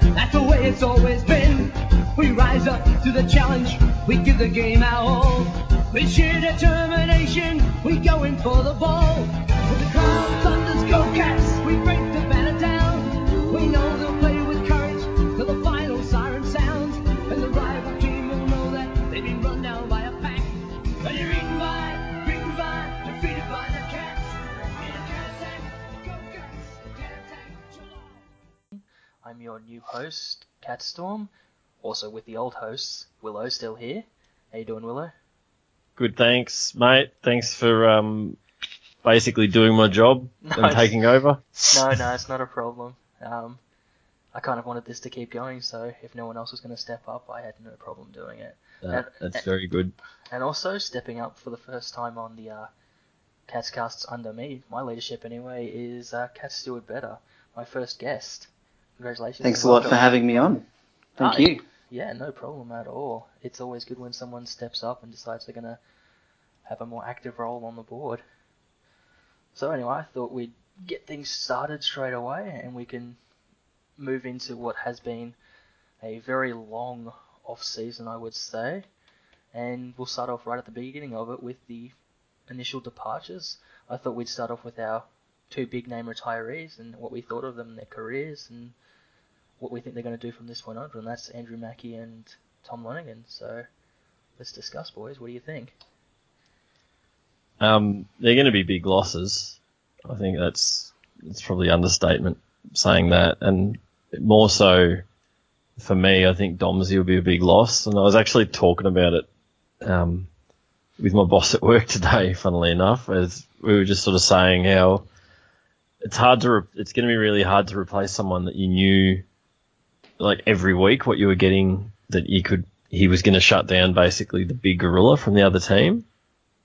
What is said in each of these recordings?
That's the way it's always been. We rise up to the challenge. We give the game our all. With sheer determination, we go in for the ball. With the calm thunders I'm your new host, Catstorm. Also with the old hosts, Willow still here. How you doing, Willow? Good, thanks, mate. Thanks for um, basically doing my job No, and taking over. No, no, it's not a problem. Um, I kind of wanted this to keep going, so if no one else was going to step up, I had no problem doing it. Uh, that's very good. And also stepping up for the first time on the uh, Cats casts under me, my leadership anyway, is uh, Cat Steward Better, my first guest. Congratulations. Thanks a lot for having me on. Thank Ah, you. Yeah, no problem at all. It's always good when someone steps up and decides they're gonna have a more active role on the board. So anyway, I thought we'd get things started straight away and we can move into what has been a very long off season, I would say. And we'll start off right at the beginning of it with the initial departures. I thought we'd start off with our two big name retirees and what we thought of them, and their careers, and what we think they're going to do from this point on, and that's Andrew Mackie and Tom Lonergan. So let's discuss, boys. What do you think? Um, they're going to be big losses. I think that's it's probably understatement saying that, and more so for me, I think Domsey will be a big loss. And I was actually talking about it um, with my boss at work today. Funnily enough, as we were just sort of saying how it's hard to re- it's going to be really hard to replace someone that you knew like every week what you were getting that you could he was going to shut down basically the big gorilla from the other team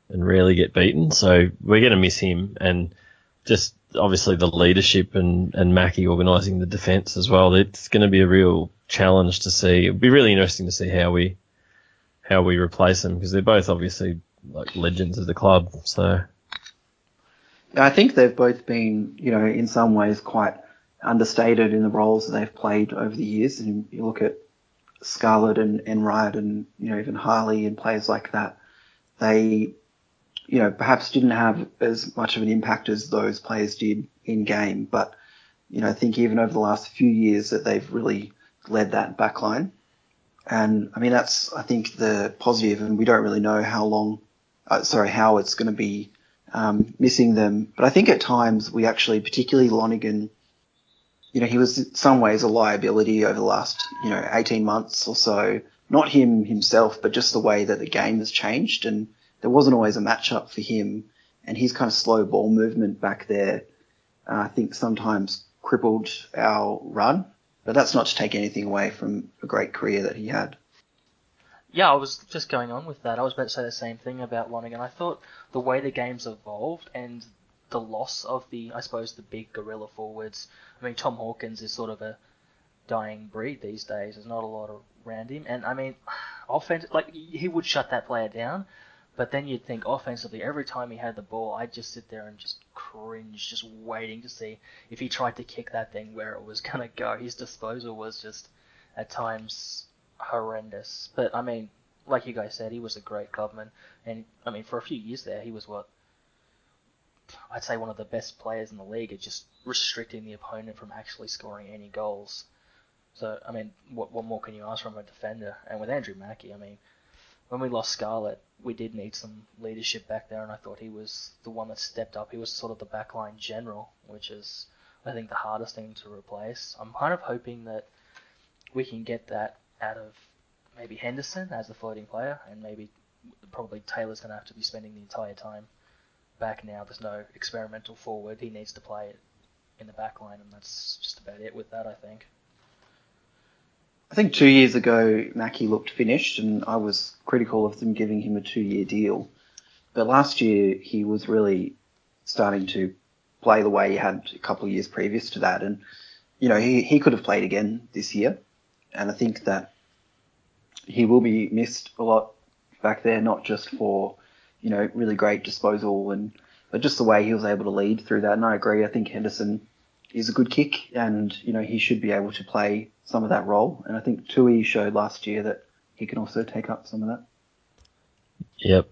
and rarely get beaten. So we're going to miss him and just obviously the leadership and, and Mackie organising the defence as well. It's going to be a real challenge to see. It'll be really interesting to see how we how we replace them because they're both obviously like legends of the club. So I think they've both been, you know, in some ways quite understated in the roles that they've played over the years. And you look at Scarlett and, and Riot and, you know, even Harley and players like that. They, you know, perhaps didn't have as much of an impact as those players did in game. But, you know, I think even over the last few years that they've really led that backline. And I mean, that's, I think, the positive, and we don't really know how long, uh, sorry, how it's going to be um, missing them. But I think at times we actually, particularly Lonergan, you know, he was in some ways a liability over the last, you know, 18 months or so. Not him himself, but just the way that the game has changed. And there wasn't always a matchup for him. And his kind of slow ball movement back there, uh, I think sometimes crippled our run. But that's not to take anything away from a great career that he had. Yeah, I was just going on with that. I was about to say the same thing about Lonergan. I thought the way the game's evolved and the loss of the, I suppose, the big gorilla forwards. I mean, Tom Hawkins is sort of a dying breed these days. There's not a lot around him, and I mean, offense like he would shut that player down. But then you'd think offensively, every time he had the ball, I'd just sit there and just cringe, just waiting to see if he tried to kick that thing where it was gonna go. His disposal was just at times horrendous. But I mean, like you guys said, he was a great clubman, and I mean, for a few years there, he was what I'd say one of the best players in the league at just restricting the opponent from actually scoring any goals. So I mean, what what more can you ask from a defender? And with Andrew Mackie, I mean, when we lost Scarlett, we did need some leadership back there, and I thought he was the one that stepped up. He was sort of the backline general, which is I think the hardest thing to replace. I'm kind of hoping that we can get that out of maybe Henderson as the floating player, and maybe probably Taylor's going to have to be spending the entire time back now. There's no experimental forward. He needs to play it in the back line, and that's just about it with that, I think. I think two years ago, Mackie looked finished, and I was critical of them giving him a two-year deal. But last year, he was really starting to play the way he had a couple of years previous to that, and you know he he could have played again this year, and I think that he will be missed a lot back there, not just for you know really great disposal and but just the way he was able to lead through that. And I agree. I think Henderson is a good kick, and you know he should be able to play some of that role. And I think Tuohy showed last year that he can also take up some of that. Yep.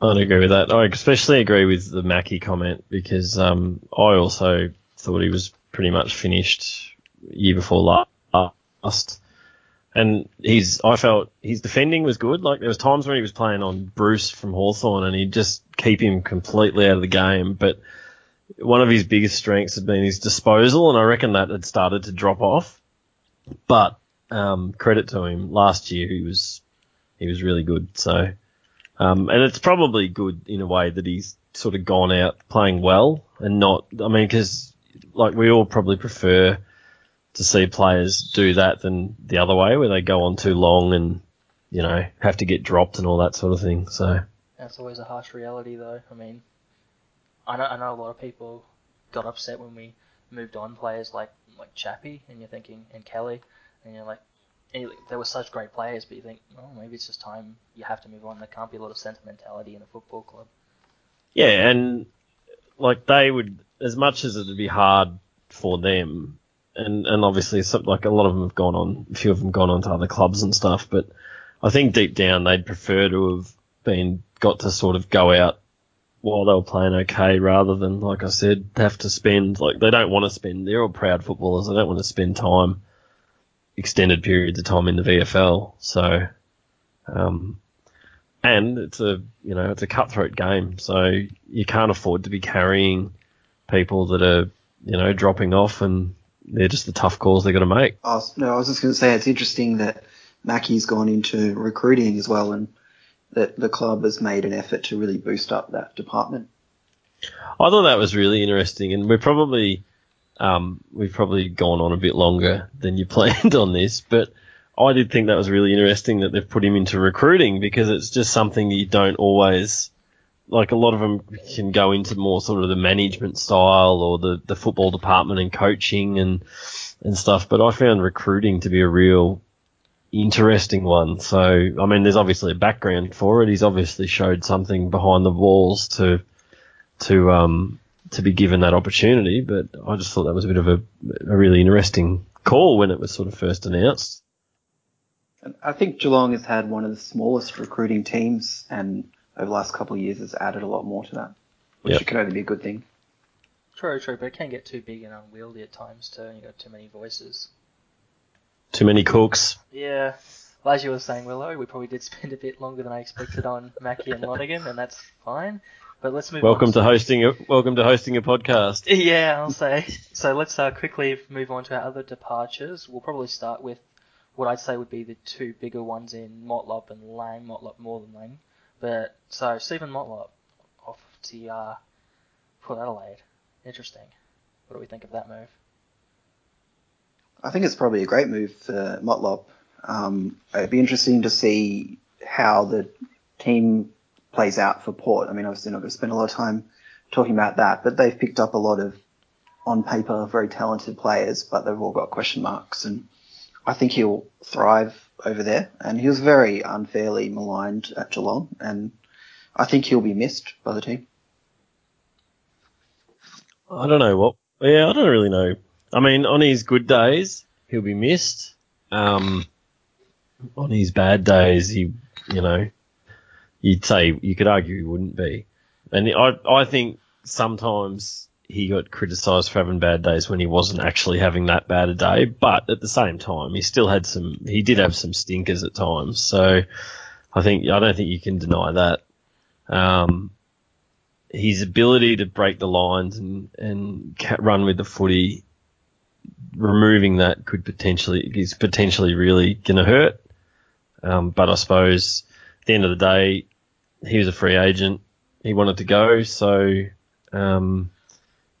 I'd agree with that. I especially agree with the Mackie comment because um, I also thought he was pretty much finished year before last. And he's, I felt his defending was good. Like there was times when he was playing on Bruce from Hawthorn and he'd just keep him completely out of the game. But one of his biggest strengths had been his disposal, and I reckon that had started to drop off. But um, credit to him, last year he was he was really good. So, um, and it's probably good in a way that he's sort of gone out playing well and not. I mean, because like we all probably prefer to see players do that than the other way, where they go on too long and you know have to get dropped and all that sort of thing. So that's always a harsh reality, though. I mean, I know I know a lot of people got upset when we moved on players like like Chappie, and you're thinking and Kelly, and you're like. Eh, and they were such great players, but you think, oh, maybe it's just time you have to move on. There can't be a lot of sentimentality in a football club. Yeah, and like they would, as much as it'd be hard for them, and and obviously some, like a lot of them have gone on, a few of them gone on to other clubs and stuff, but I think deep down they'd prefer to have been got to sort of go out while they were playing okay rather than, like I said, have to spend, like, they don't want to spend, they're all proud footballers, they don't want to spend time, extended periods of time in the VFL. So, um, and it's a, you know, it's a cutthroat game. So you can't afford to be carrying people that are, you know, dropping off and they're just the tough calls they've got to make. Was, no, I was just going to say it's interesting that Mackie's gone into recruiting as well and that the club has made an effort to really boost up that department. I thought that was really interesting, and we're probably um, we've probably gone on a bit longer than you planned on this, but I did think that was really interesting that they've put him into recruiting because it's just something you don't always like. A lot of them can go into more sort of the management style or the the football department and coaching and and stuff, but I found recruiting to be a real interesting one. So, I mean, there's obviously a background for it. He's obviously showed something behind the walls to to um to be given that opportunity. But I just thought that was a bit of a, a really interesting call when it was sort of first announced. I think Geelong has had one of the smallest recruiting teams, and over the last couple of years has added a lot more to that, which yep. can only be a good thing. True, true, but it can get too big and unwieldy at times too, and you've got too many voices. Too many cooks. Yeah. Well, as you were saying, Willow, we probably did spend a bit longer than I expected on Mackie and Lonergan, and that's fine. But let's move welcome on. to hosting a welcome to hosting a podcast. Yeah, I'll say. So let's uh, quickly move on to our other departures. We'll probably start with what I'd say would be the two bigger ones in Motlop and Lang. Motlop more than Lang. But so Stephen Motlop off to uh, Port Adelaide. Interesting. What do we think of that move? I think it's probably a great move for Motlop. Um, it'd be interesting to see how the team plays out for Port. I mean, obviously not going to spend a lot of time talking about that, but they've picked up a lot of, on paper, very talented players, but they've all got question marks. And I think he'll thrive over there. And he was very unfairly maligned at Geelong, and I think he'll be missed by the team. I don't know what. Yeah, I don't really know I mean, on his good days, he'll be missed. Um, on his bad days, he, you know, you'd say you could argue he wouldn't be. And I, I think sometimes he got criticised for having bad days when he wasn't actually having that bad a day. But at the same time, he still had some. He did have some stinkers at times. So I think I don't think you can deny that. Um, his ability to break the lines and and run with the footy removing that could potentially is potentially really to hurt. Um, but I suppose at the end of the day, he was a free agent. He wanted to go. So um,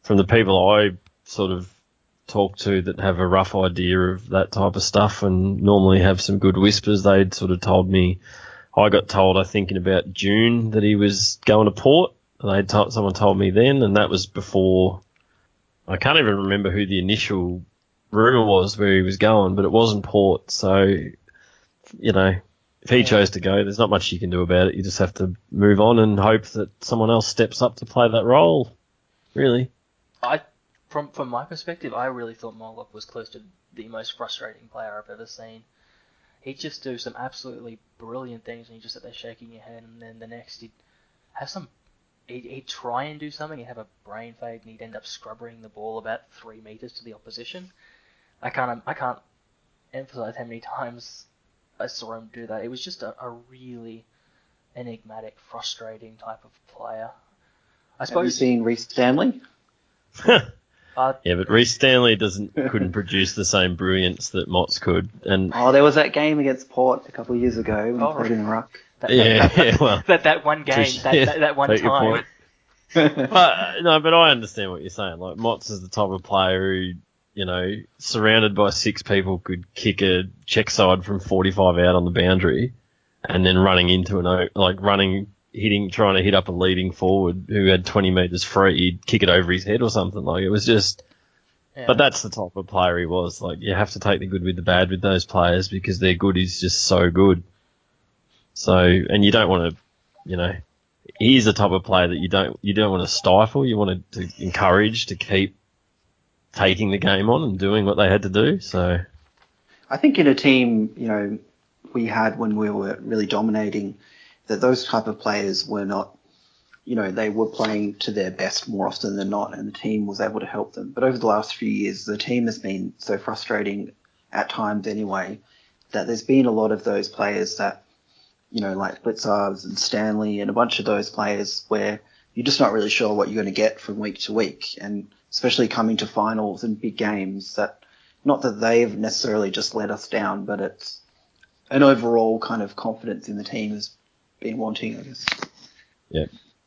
from the people I sort of talk to that have a rough idea of that type of stuff and normally have some good whispers, they'd sort of told me. I got told, I think, in about June that he was going to Port. They told, someone told me then, and that was before. I can't even remember who the initial rumor was where he was going, but it wasn't Port. So, you know, if he chose to go, there's not much you can do about it. You just have to move on and hope that someone else steps up to play that role. Really. I from from my perspective, I really thought Motlop was close to the most frustrating player I've ever seen. He'd just do some absolutely brilliant things, and you just sit there shaking your head, and then the next he'd have some. He'd, he'd try and do something, he'd have a brain fade, and he'd end up scrubbering the ball about three meters to the opposition. I can't um, I can't emphasize how many times I saw him do that. It was just a, a really enigmatic, frustrating type of player. I Have you suppose. seen Rhys Stanley? Uh, Yeah, but Rhys Stanley doesn't couldn't produce the same brilliance that Mott's could, and Oh, there was that game against Port a couple of years ago when Oh, he played in the ruck. that, yeah, that, that, yeah, well, that, that one game, touche. that, that, that one time. but uh, no, but I understand what you're saying. Like Motts is the type of player who, you know, surrounded by six people, could kick a check side from 45 out on the boundary, and then running into an o- like running, hitting, trying to hit up a leading forward who had 20 meters free, he'd kick it over his head or something. Like it was just. Yeah. But that's the type of player he was. Like you have to take the good with the bad with those players because their good is just so good. So, and you don't want to, you know, he's the type of player that you don't you don't want to stifle. You want to, to encourage to keep taking the game on and doing what they had to do. So, I think in a team, you know, we had when we were really dominating, that those type of players were not, you know, they were playing to their best more often than not, and the team was able to help them. But over the last few years, the team has been so frustrating at times anyway, that there's been a lot of those players that, you know, like Blicavs and Stanley and a bunch of those players where you're just not really sure what you're going to get from week to week, and especially coming to finals and big games that not that they've necessarily just let us down, but it's an overall kind of confidence in the team has been wanting, I guess. Yeah.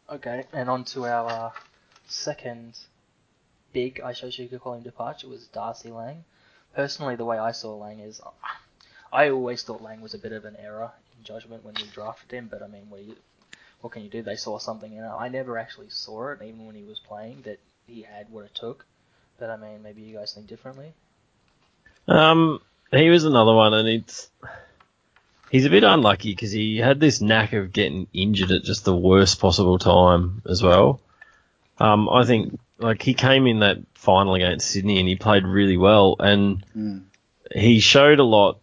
Okay, and on to our uh, second big, I suppose you could call him departure, was Darcy Lang. Personally, the way I saw Lang is, I always thought Lang was a bit of an error in judgment when we drafted him, but I mean, what, you, what can you do? They saw something in it. I never actually saw it, even when he was playing, that he had what it took. But I mean, maybe you guys think differently. um, he was another one, and it's he's a bit unlucky because he had this knack of getting injured at just the worst possible time as well. Um, I think like he came in that final against Sydney and he played really well, and Mm. he showed a lot.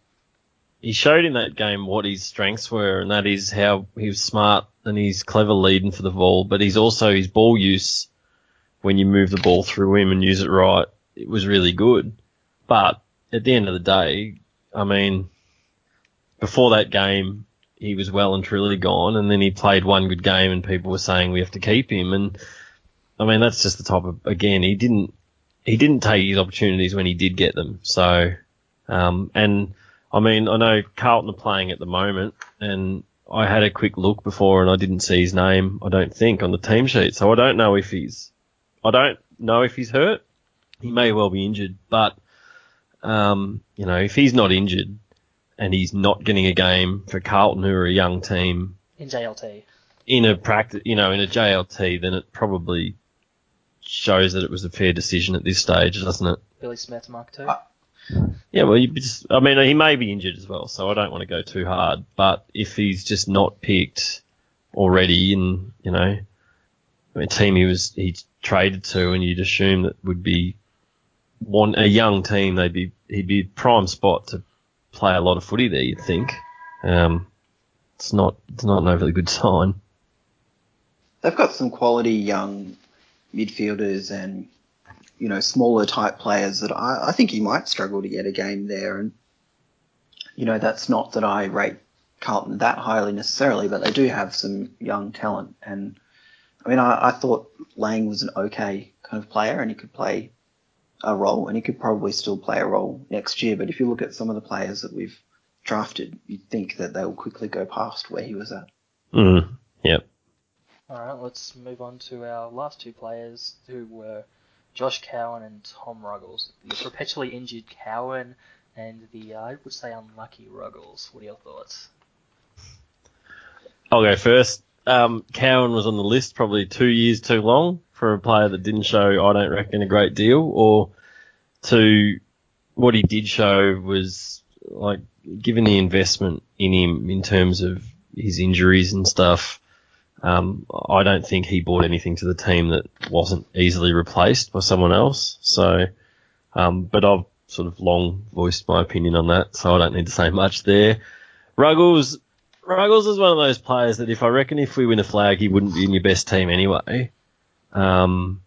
He showed in that game what his strengths were, and that is how he was smart and he's clever leading for the ball, but he's also his ball use when you move the ball through him and use it right. It was really good, but at the end of the day, I mean, before that game, he was well and truly gone, and then he played one good game, and people were saying we have to keep him, and I mean that's just the type of again he didn't he didn't take his opportunities when he did get them, so um, and I mean I know Carlton are playing at the moment, and I had a quick look before, and I didn't see his name, I don't think, on the team sheet, so I don't know if he's I don't know if he's hurt. He may well be injured, but um, you know, if he's not injured and he's not getting a game for Carlton, who are a young team, In JLT. in a practice, you know, in a JLT, then it probably shows that it was a fair decision at this stage, doesn't it? Billy Smith, Mark II. Uh, Yeah, well, you just, I mean, he may be injured as well, so I don't want to go too hard. But if he's just not picked already, in you know, I mean, team he was he traded to, and you'd assume that would be one a young team, they'd be he'd be prime spot to play a lot of footy there. You'd think. Um, it's not it's not an overly good sign. They've got some quality young midfielders and, you know, smaller type players that I, I think he might struggle to get a game there. And, you know, that's not that I rate Carlton that highly necessarily, but they do have some young talent. And, I mean, I, I thought Lang was an okay kind of player and he could play a role and he could probably still play a role next year. But if you look at some of the players that we've drafted, you'd think that they will quickly go past where he was at. Mm, yep. Alright, let's move on to our last two players who were Josh Cowan and Tom Ruggles. The perpetually injured Cowan and the, uh, I would say, unlucky Ruggles. What are your thoughts? I'll go first. Um, Cowan was on the list probably two years too long for a player that didn't show, I don't reckon, a great deal, or to what he did show was like given the investment in him in terms of his injuries and stuff. Um, I don't think he brought anything to the team that wasn't easily replaced by someone else. So, um, but I've sort of long voiced my opinion on that, so I don't need to say much there. Ruggles, Ruggles is one of those players that if I reckon if we win a flag, he wouldn't be in your best team anyway. Um,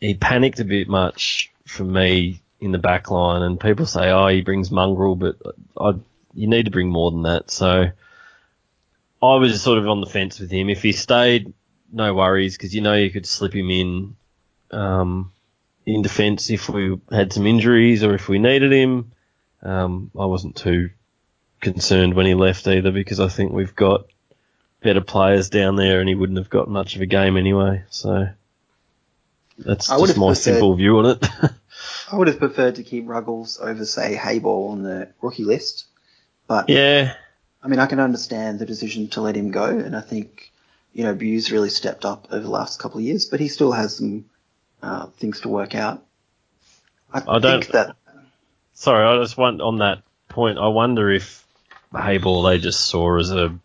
he panicked a bit much for me in the back line, and people say, oh, he brings mongrel, but I, you need to bring more than that. So I was sort of on the fence with him. If he stayed, no worries, because you know you could slip him in um, in defence if we had some injuries or if we needed him. Um, I wasn't too concerned when he left either because I think we've got better players down there and he wouldn't have got much of a game anyway. So that's I just my preferred- simple view on it. I would have preferred to keep Ruggles over, say, Hayball on the rookie list. But, yeah, I mean, I can understand the decision to let him go, and I think, you know, Bews really stepped up over the last couple of years, but he still has some uh, things to work out. I, I don't- that, Sorry, I just want on that point. I wonder if Hayball they just saw as a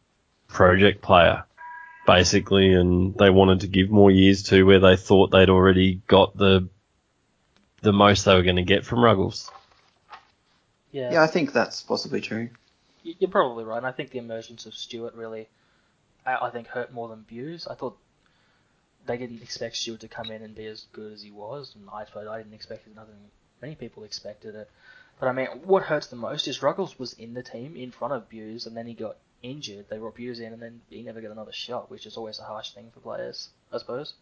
project player, basically, and they wanted to give more years to where they thought they'd already got the the most they were going to get from Ruggles. Yeah, yeah, I think that's possibly true. you're probably right. And I think the emergence of Stewart really, I, I think, hurt more than Bews. I thought they didn't expect Stewart to come in and be as good as he was, and I suppose I didn't expect it. Nothing many people expected it. But I mean, what hurts the most is Ruggles was in the team in front of Bews, and then he got injured. They brought Bews in, and then he never got another shot, which is always a harsh thing for players, I suppose.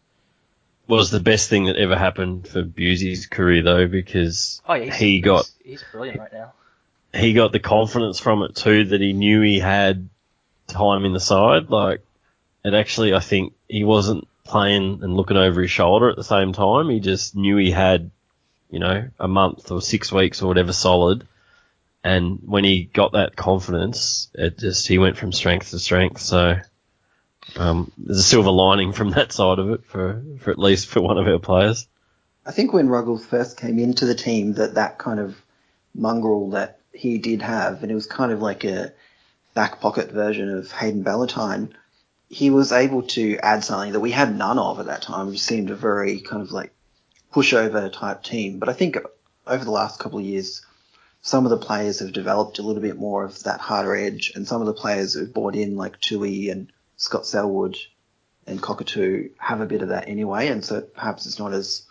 Was the best thing that ever happened for Busey's career though, because Oh yeah, he got he's, he's brilliant right now. he got the confidence from it too that he knew he had time in the side. Like it actually, I think he wasn't playing and looking over his shoulder at the same time. He just knew he had, you know, a month or six weeks or whatever solid. And when he got that confidence, it just he went from strength to strength. So um, there's a silver lining from that side of it for for at least for one of our players. I think when Ruggles first came into the team, that that kind of mongrel that he did have, and it was kind of like a back pocket version of Hayden Valentine, he was able to add something that we had none of at that time, which seemed a very kind of like pushover type team. But I think over the last couple of years, some of the players have developed a little bit more of that harder edge, and some of the players who've bought in like Tuohy and Scott Selwood and Cockatoo have a bit of that anyway, and so perhaps it's not as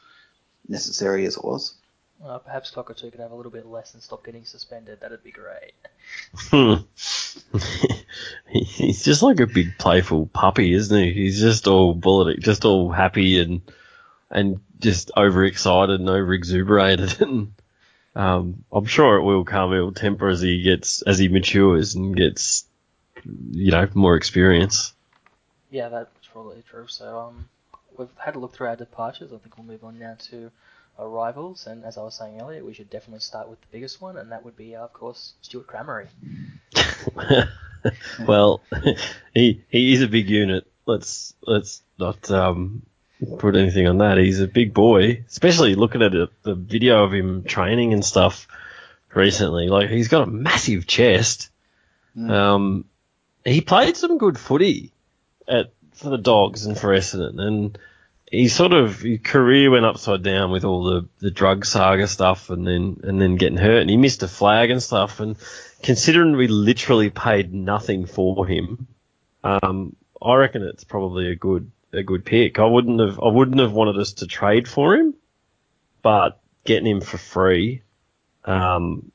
necessary as it was. Uh, perhaps Cockatoo could have a little bit less and stop getting suspended. That'd be great. Hmm. He's just like a big playful puppy, isn't he? He's just all bullet, just all happy and and just overexcited and over exuberated. And um, I'm sure it will come. It will temper as he gets as he matures and gets you know more experience. Yeah, that's probably true. So um, we've had a look through our departures. I think we'll move on now to arrivals. And as I was saying earlier, we should definitely start with the biggest one, and that would be, uh, of course, Stewart Crameri. well, he he is a big unit. Let's let's not um, put anything on that. He's a big boy, especially looking at it, the video of him training and stuff recently. Like he's got a massive chest. Mm. Um, he played some good footy at for the Dogs and for Essendon, and he sort of his career went upside down with all the, the drug saga stuff, and then and then getting hurt, and he missed a flag and stuff. And considering we literally paid nothing for him, um, I reckon it's probably a good a good pick. I wouldn't have I wouldn't have wanted us to trade for him, but getting him for free, um,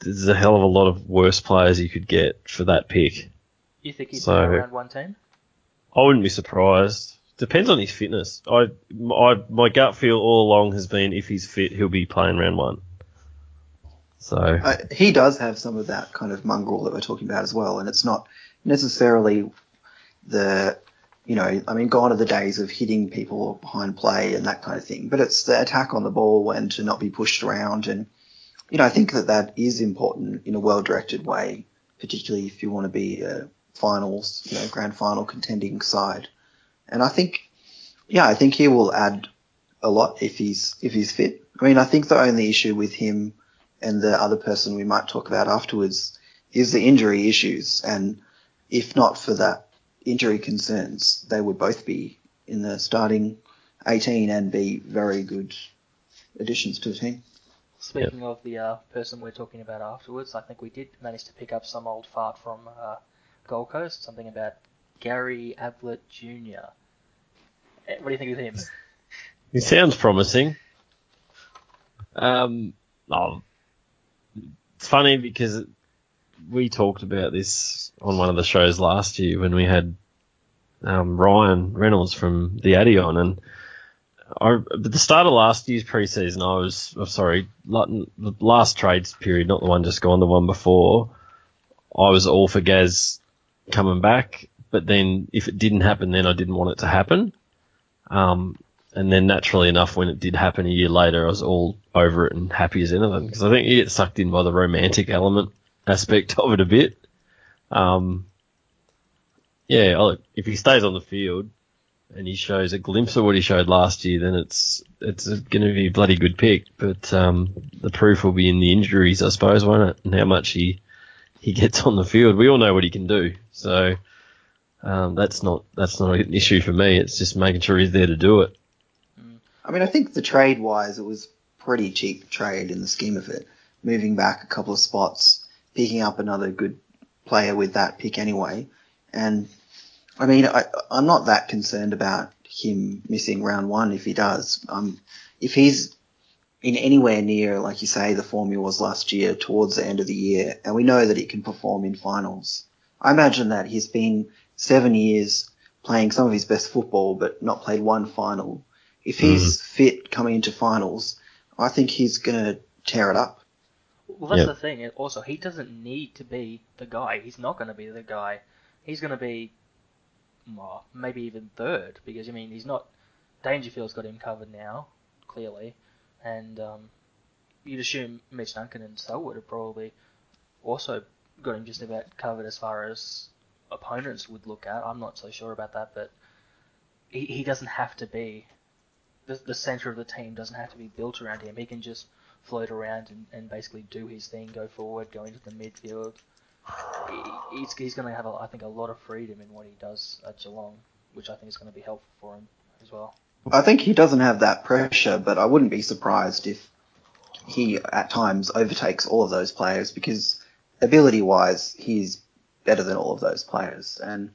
there's a hell of a lot of worse players you could get for that pick. You think he'd So- be around one team? I wouldn't be surprised. Depends on his fitness. I, I, my gut feel all along has been if he's fit, he'll be playing round one. So Uh, he does have some of that kind of mongrel that we're talking about as well, and it's not necessarily the, you know, I mean, gone are the days of hitting people behind play and that kind of thing, but it's the attack on the ball and to not be pushed around, and you know, I think that that is important in a well-directed way, particularly if you want to be a finals, you know, grand final contending side, and I think, yeah, I think he will add a lot if he's if he's fit. I mean, I think the only issue with him and the other person we might talk about afterwards is the injury issues. And if not for that injury concerns, they would both be in the starting 18 and be very good additions to the team. Speaking of the uh, person we're talking about afterwards, I think we did manage to pick up some old fart from uh, Gold Coast, something about Gary Ablett Jr. Eh, What do you think of him? He sounds promising. Um, oh, it's funny because we talked about this on one of the shows last year when we had um, Ryan Reynolds from the Addy on, and I, at the start of last year's preseason, I was oh, sorry, the last trades period, not the one just gone, the one before. I was all for Gaz coming back, but then if it didn't happen, then I didn't want it to happen. Um, and then naturally enough, when it did happen a year later, I was all over it and happy as anything because I think you get sucked in by the romantic element aspect of it a bit. Um, yeah, look, if he stays on the field and he shows a glimpse of what he showed last year, then it's it's going to be a bloody good pick. But um, the proof will be in the injuries, I suppose, won't it? And how much he he gets on the field. We all know what he can do, so um, that's not that's not an issue for me. It's just making sure he's there to do it. I mean, I think the trade wise, it was pretty cheap trade in the scheme of it. Moving back a couple of spots, picking up another good player with that pick anyway. And I mean, I, I'm not that concerned about him missing round one if he does. Um, if he's in anywhere near, like you say, the form he was last year towards the end of the year, and we know that he can perform in finals. I imagine that he's been seven years playing some of his best football, but not played one final. If he's fit coming into finals, I think he's going to tear it up. Well, that's Yep. the thing. Also, he doesn't need to be the guy. He's not going to be the guy. He's going to be, well, maybe even third because I mean he's not. Dangerfield's got him covered now, clearly, and um, you'd assume Mitch Duncan and Selwood have probably also got him just about covered as far as opponents would look at. I'm not so sure about that, but he, he doesn't have to be the, the center of the team. Doesn't have to be built around him. He can just float around and, and basically do his thing, go forward, go into the midfield. He, he's he's going to have, a, I think, a lot of freedom in what he does at Geelong, which I think is going to be helpful for him as well. I think he doesn't have that pressure, but I wouldn't be surprised if he at times overtakes all of those players because ability wise, he's better than all of those players. And,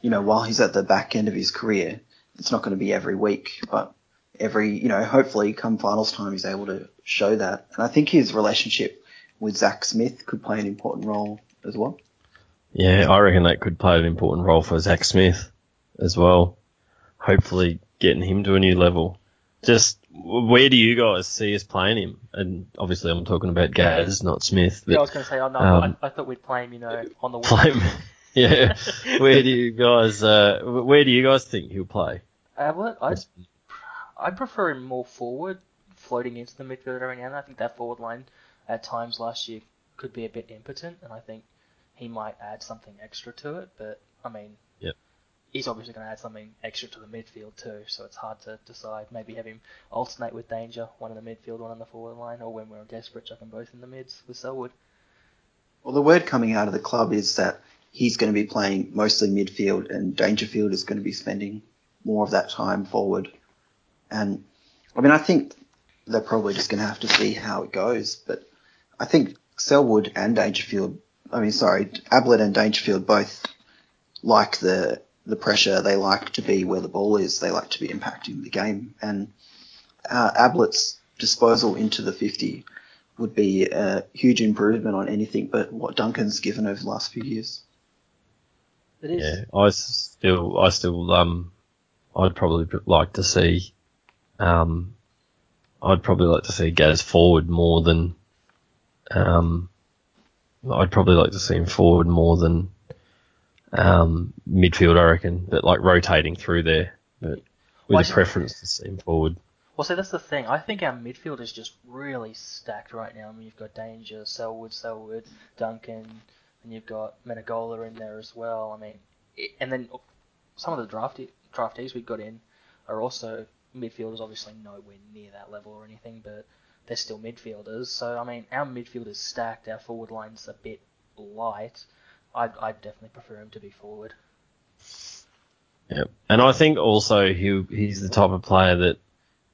you know, while he's at the back end of his career, it's not going to be every week, but every, you know, hopefully come finals time, he's able to show that. And I think his relationship with Zac Smith could play an important role as well. Yeah, I reckon that could play an important role for Zac Smith as well. Hopefully, getting him to a new level. Just where do you guys see us playing him? And obviously, I'm talking about Gaz, not Smith. But yeah, I was going to say, oh, no, um, I, I thought we'd play him, you know, on the wing. play him. yeah, where do you guys? Uh, where do you guys think he'll play? Ablett, I I prefer him more forward, floating into the midfield every now and then. I think that forward line at times last year could be a bit impotent, and I think he might add something extra to it. But I mean, Yep. he's obviously going to add something extra to the midfield too, so it's hard to decide. Maybe have him alternate with Danger, one in the midfield, one on the forward line, or when we're desperate, chuck them both in the mids with Selwood. Well, the word coming out of the club is that he's going to be playing mostly midfield and Dangerfield is going to be spending more of that time forward. And I mean, I think they're probably just going to have to see how it goes. But I think Selwood and Dangerfield, I mean, sorry, Ablett and Dangerfield both like the the pressure. They like to be where the ball is. They like to be impacting the game. And uh, Ablett's disposal into the 50 would be a huge improvement on anything but what Duncan's given over the last few years. Yeah, I still, I still, um, I'd probably like to see, um, I'd probably like to see Gaz forward more than, um, I'd probably like to see him forward more than, um, midfield, I reckon, but like rotating through there, but with Why a preference to see him forward. Well, see, that's the thing. I think our midfield is just really stacked right now. I mean, you've got Danger, Selwood, Selwood, Duncan, and you've got Menegola in there as well. I mean, it, and then some of the drafty, draftees we've got in are also midfielders, obviously nowhere near that level or anything, but they're still midfielders. So, I mean, our midfield is stacked. Our forward line's a bit light. I'd, I'd definitely prefer him to be forward. Yep. And I think also he he's the type of player that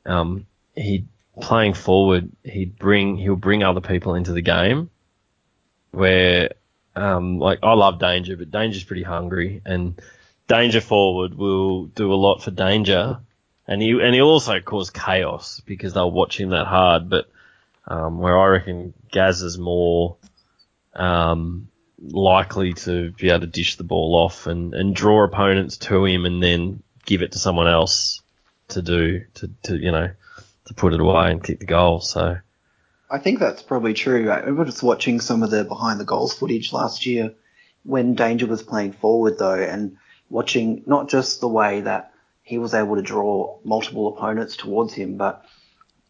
um, he playing forward he'd bring he'll bring other people into the game where um, like I love Danger, but Danger's pretty hungry and Danger forward will do a lot for Danger and he and he'll also caused chaos because they'll watch him that hard. But um, where I reckon Gaz is more um, likely to be able to dish the ball off and, and draw opponents to him and then give it to someone else to do to, to you know to put it away and kick the goal. So I think that's probably true. I was just watching some of the behind the goals footage last year when Danger was playing forward though and watching not just the way that he was able to draw multiple opponents towards him, but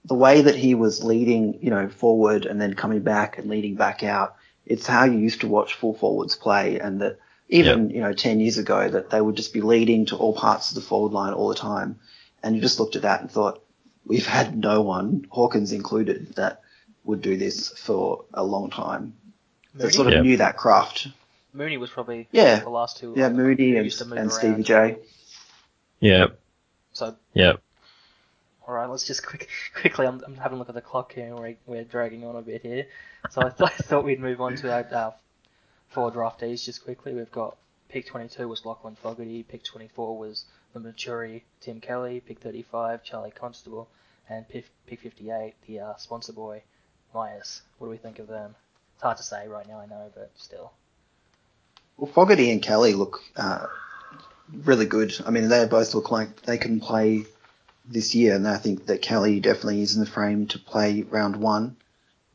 the way that he was leading, you know, forward and then coming back and leading back out, it's how you used to watch full forwards play and that even, Yep. you know, 10 years ago that they would just be leading to all parts of the forward line all the time. And you just looked at that and thought, we've had no one, Hawkins included, that would do this for a long time. They Mooney, sort of Yeah. knew that craft. Mooney was probably Yeah. the last two. Yeah, Mooney and, used to move and. Stevie J. yeah, So yeah, All right, let's just quick, quickly. I'm, I'm having a look at the clock here, we're, we're dragging on a bit here. So I, th- I thought we'd move on to our uh, four draftees just quickly. We've got pick 22 was Lachlan Fogarty, pick 24 was the Maturi Tim Kelly, pick 35 Charlie Constable, and pick, pick 58 the uh, sponsor boy Miers. What do we think of them? It's hard to say right now, I know, but still. Well, Fogarty and Kelly look uh, really good. I mean, they both look like they can play this year, and I think that Kelly definitely is in the frame to play round one.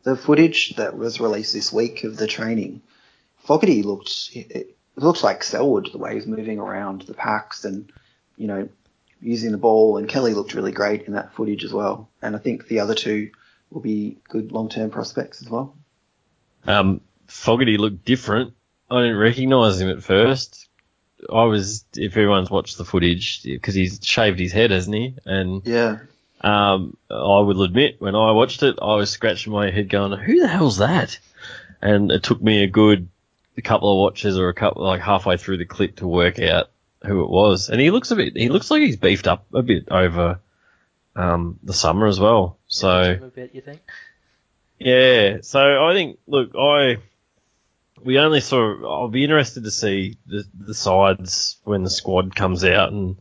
The footage that was released this week of the training, Fogarty looked it, looked like Selwood the way he's moving around the packs and you know using the ball, and Kelly looked really great in that footage as well. And I think the other two will be good long term prospects as well. Um, Fogarty looked different. I didn't recognise him at first. I was, if everyone's watched the footage, because he's shaved his head, hasn't he? And Yeah. um, I will admit, when I watched it, I was scratching my head going, who the hell's that? And it took me a good couple of watches or a couple, like halfway through the clip to work out who it was. And he looks a bit, he looks like he's beefed up a bit over um, the summer as well. So. A bit, you think? Yeah, so I think, look, I we only saw. I'll be interested to see the the sides when the squad comes out and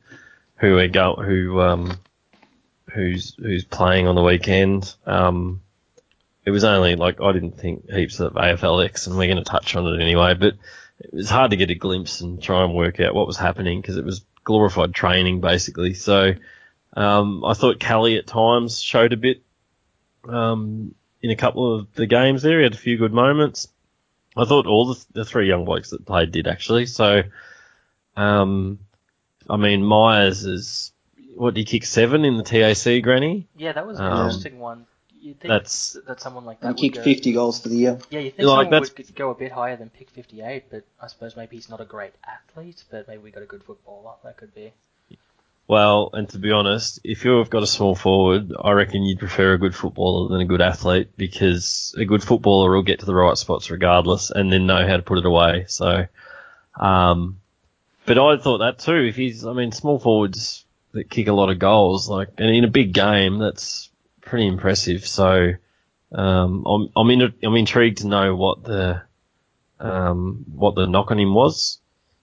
who are go who um who's who's playing on the weekend. Um, it was only like I didn't think heaps of AFLX, and we're going to touch on it anyway. But it was hard to get a glimpse and try and work out what was happening because it was glorified training basically. So um, I thought Kelly at times showed a bit. Um, in a couple of the games there. He had a few good moments. I thought all the, the three young blokes that played did actually. So, um, I mean, Miers is, what, did he kick seven in the TAC, Granny? Yeah, that was an Um, interesting one. You think that's- that someone like that And would kicked 50 goals for the year. Yeah, you think Like, someone that's- would go a bit higher than pick 58, but I suppose maybe he's not a great athlete, but maybe we got a good footballer. That could be. Well, and to be honest, if you've got a small forward, I reckon you'd prefer a good footballer than a good athlete because a good footballer will get to the right spots regardless and then know how to put it away. So, um, but I thought that too. If he's, I mean, small forwards that kick a lot of goals, like, and in a big game, that's pretty impressive. So, um, I'm, I'm, in, I'm intrigued to know what the, um, what the knock on him was.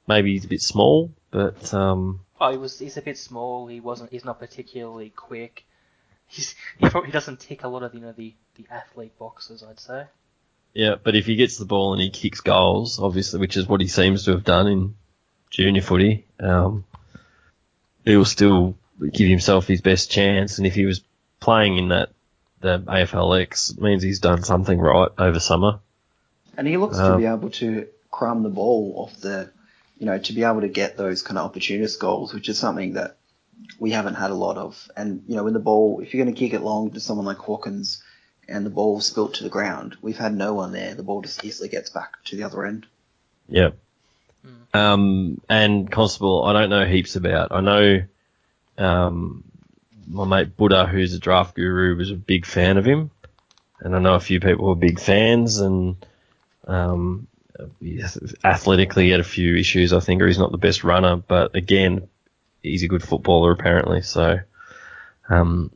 Maybe he's a bit small, but, um, Oh, he was. He's a bit small. He wasn't. He's not particularly quick. He's. He probably doesn't tick a lot of you know the the athlete boxes. I'd say. Yeah, but if he gets the ball and he kicks goals, obviously, which is what he seems to have done in junior footy, um, he'll still give himself his best chance. And if he was playing in that the AFLX, it means he's done something right over summer. And he looks to Um, be able to crumb the ball off the, you know, to be able to get those kind of opportunist goals, which is something that we haven't had a lot of. And, you know, when the ball, if you're going to kick it long to someone like Hawkins and the ball spilt to the ground, we've had no one there. The ball just easily gets back to the other end. Yeah. Um, and Constable, I don't know heaps about. I know, um, my mate Buddha, who's a draft guru, was a big fan of him. And I know a few people were big fans and, um, he- athletically he had a few issues, I think, or he's not the best runner. But again, he's a good footballer apparently. So um,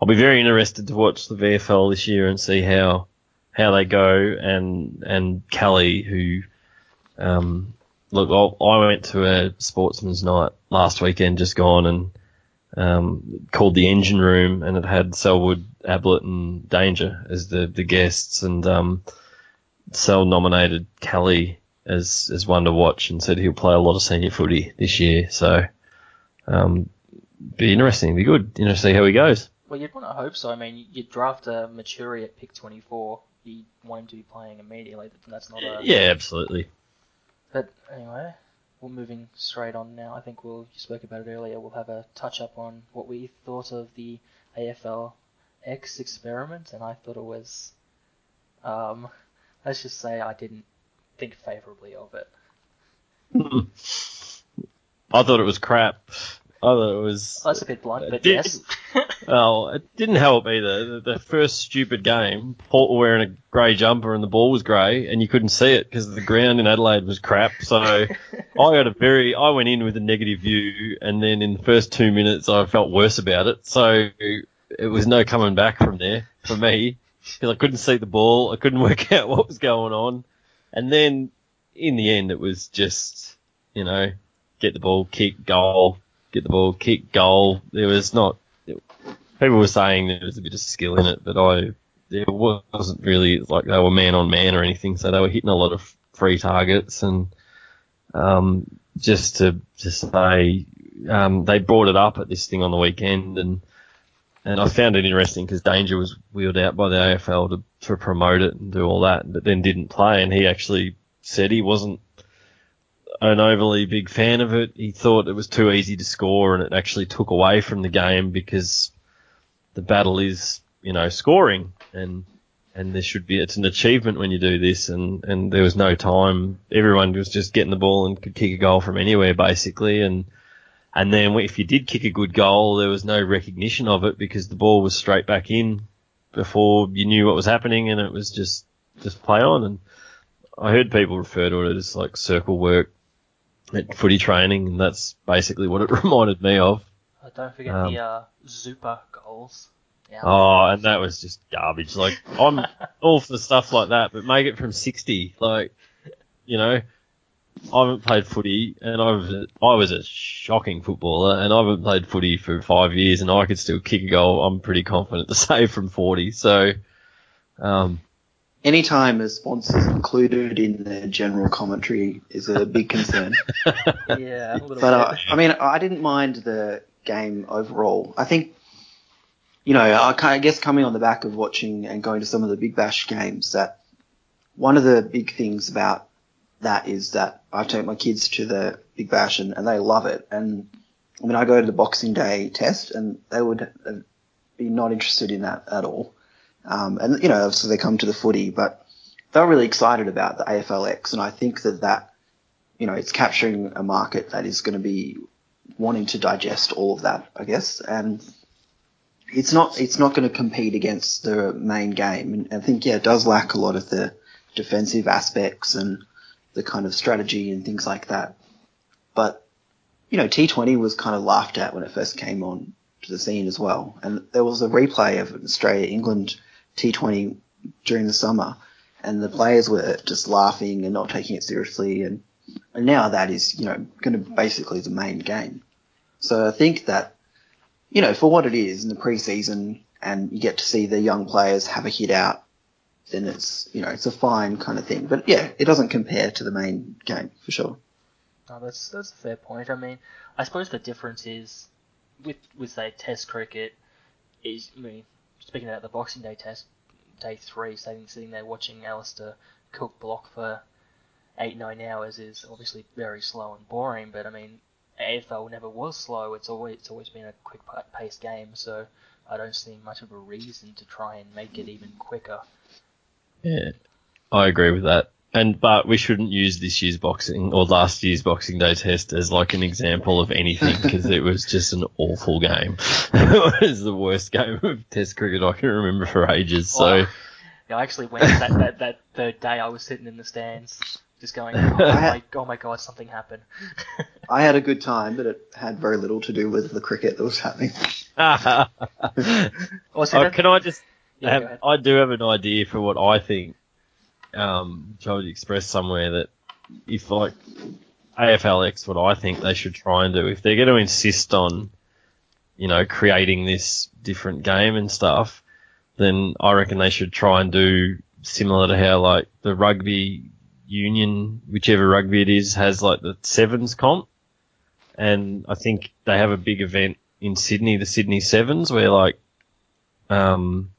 I'll be very interested to watch the VFL this year and see how how they go. And and Kelly, who um, look, I went to a sportsman's night last weekend, just gone, and um, called the Engine Room, and it had Selwood, Ablett, and Danger as the the guests, and um, Sel nominated Kelly as as one to watch, and said he'll play a lot of senior footy this year. So, um, be interesting, be good, you know, see how he goes. Well, you'd want to hope so. I mean, you draft a Maturi at pick 24. You want him to be playing immediately. That's not a. Yeah, absolutely. But anyway, we're moving straight on now. I think we'll. You spoke about it earlier. We'll have a touch up on what we thought of the AFL X experiment, and I thought it was. Um, let's just say I didn't think favourably of it. I thought it was crap. I thought it was. That's a bit blunt, but Did- yes. Well, it didn't help either. The, the first stupid game, Port were wearing a grey jumper and the ball was grey, and you couldn't see it because the ground in Adelaide was crap. So I got a very, I went in with a negative view, and then in the first two minutes, I felt worse about it. So it was no coming back from there for me because I couldn't see the ball, I couldn't work out what was going on, and then in the end, it was just, you know, get the ball, kick, goal, get the ball, kick, goal. There was not people were saying there was a bit of skill in it, but I there wasn't really like they were man on man or anything, so they were hitting a lot of free targets and um, just to just say um, they brought it up at this thing on the weekend and and I found it interesting because Danger was wheeled out by the AFL to, to promote it and do all that, but then didn't play, and he actually said he wasn't an overly big fan of it. He thought it was too easy to score, and it actually took away from the game because the battle is, you know, scoring, and and there should be it's an achievement when you do this, and and there was no time. Everyone was just getting the ball and could kick a goal from anywhere basically, and and then if you did kick a good goal, there was no recognition of it because the ball was straight back in before you knew what was happening, and it was just just play on. And I heard people refer to it as like circle work at footy training, and that's basically what it reminded me of. Uh, don't forget Um, the uh, Zooper goals. Yeah. Oh, and that was just garbage. Like I'm all for stuff like that, but make it from 60. Like, you know, I haven't played footy, and I was I was a shocking footballer, and I haven't played footy for five years, and I could still kick a goal. I'm pretty confident to say from 40. So, um, Anytime a sponsor's included in the general commentary is a big concern. yeah, a little But uh, bit. I mean, I didn't mind the game overall. I think, you know, I, I guess coming on the back of watching and going to some of the Big Bash games, that one of the big things about that is that I take my kids to the Big Bash and, and they love it. And I mean, I go to the Boxing Day test and they would be not interested in that at all. Um, and you know, obviously they come to the footy, but they're really excited about the AFLX, and I think that that, you know, it's capturing a market that is going to be wanting to digest all of that, I guess, and it's not it's not going to compete against the main game, and I think yeah, it does lack a lot of the defensive aspects and the kind of strategy and things like that. But you know, T20 was kind of laughed at when it first came on to the scene as well, and there was a replay of Australia England T20 during the summer, and the players were just laughing and not taking it seriously, and and now that is you know going to basically the main game. So I think that you know for what it is in the preseason, and you get to see the young players have a hit out, then it's you know it's a fine kind of thing. But yeah, it doesn't compare to the main game for sure. No, that's that's a fair point. I mean, I suppose the difference is with with say Test cricket is I mean speaking about the Boxing Day Test, day three, sitting sitting there watching Alastair Cook block for eight nine hours is obviously very slow and boring. But I mean, AFL never was slow. It's always it's always been a quick pa- paced game. So I don't see much of a reason to try and make it even quicker. Yeah, I agree with that. And but we shouldn't use this year's boxing or last year's Boxing Day test as like an example of anything because it was just an awful game. it was the worst game of Test cricket I can remember for ages. So Oh, yeah, I actually went that, that that third day. I was sitting in the stands, just going, "Oh my, oh my god, something happened." I had a good time, but it had very little to do with the cricket that was happening. Also, Oh, that- can I just? Yeah, have- I do have an idea for what I think. Um, which I would express somewhere that if like AFLX, what I think they should try and do if they're going to insist on, you know, creating this different game and stuff, then I reckon they should try and do similar to how like the rugby union, whichever rugby it is, has like the sevens comp, and I think they have a big event in Sydney, the Sydney Sevens, where like, um,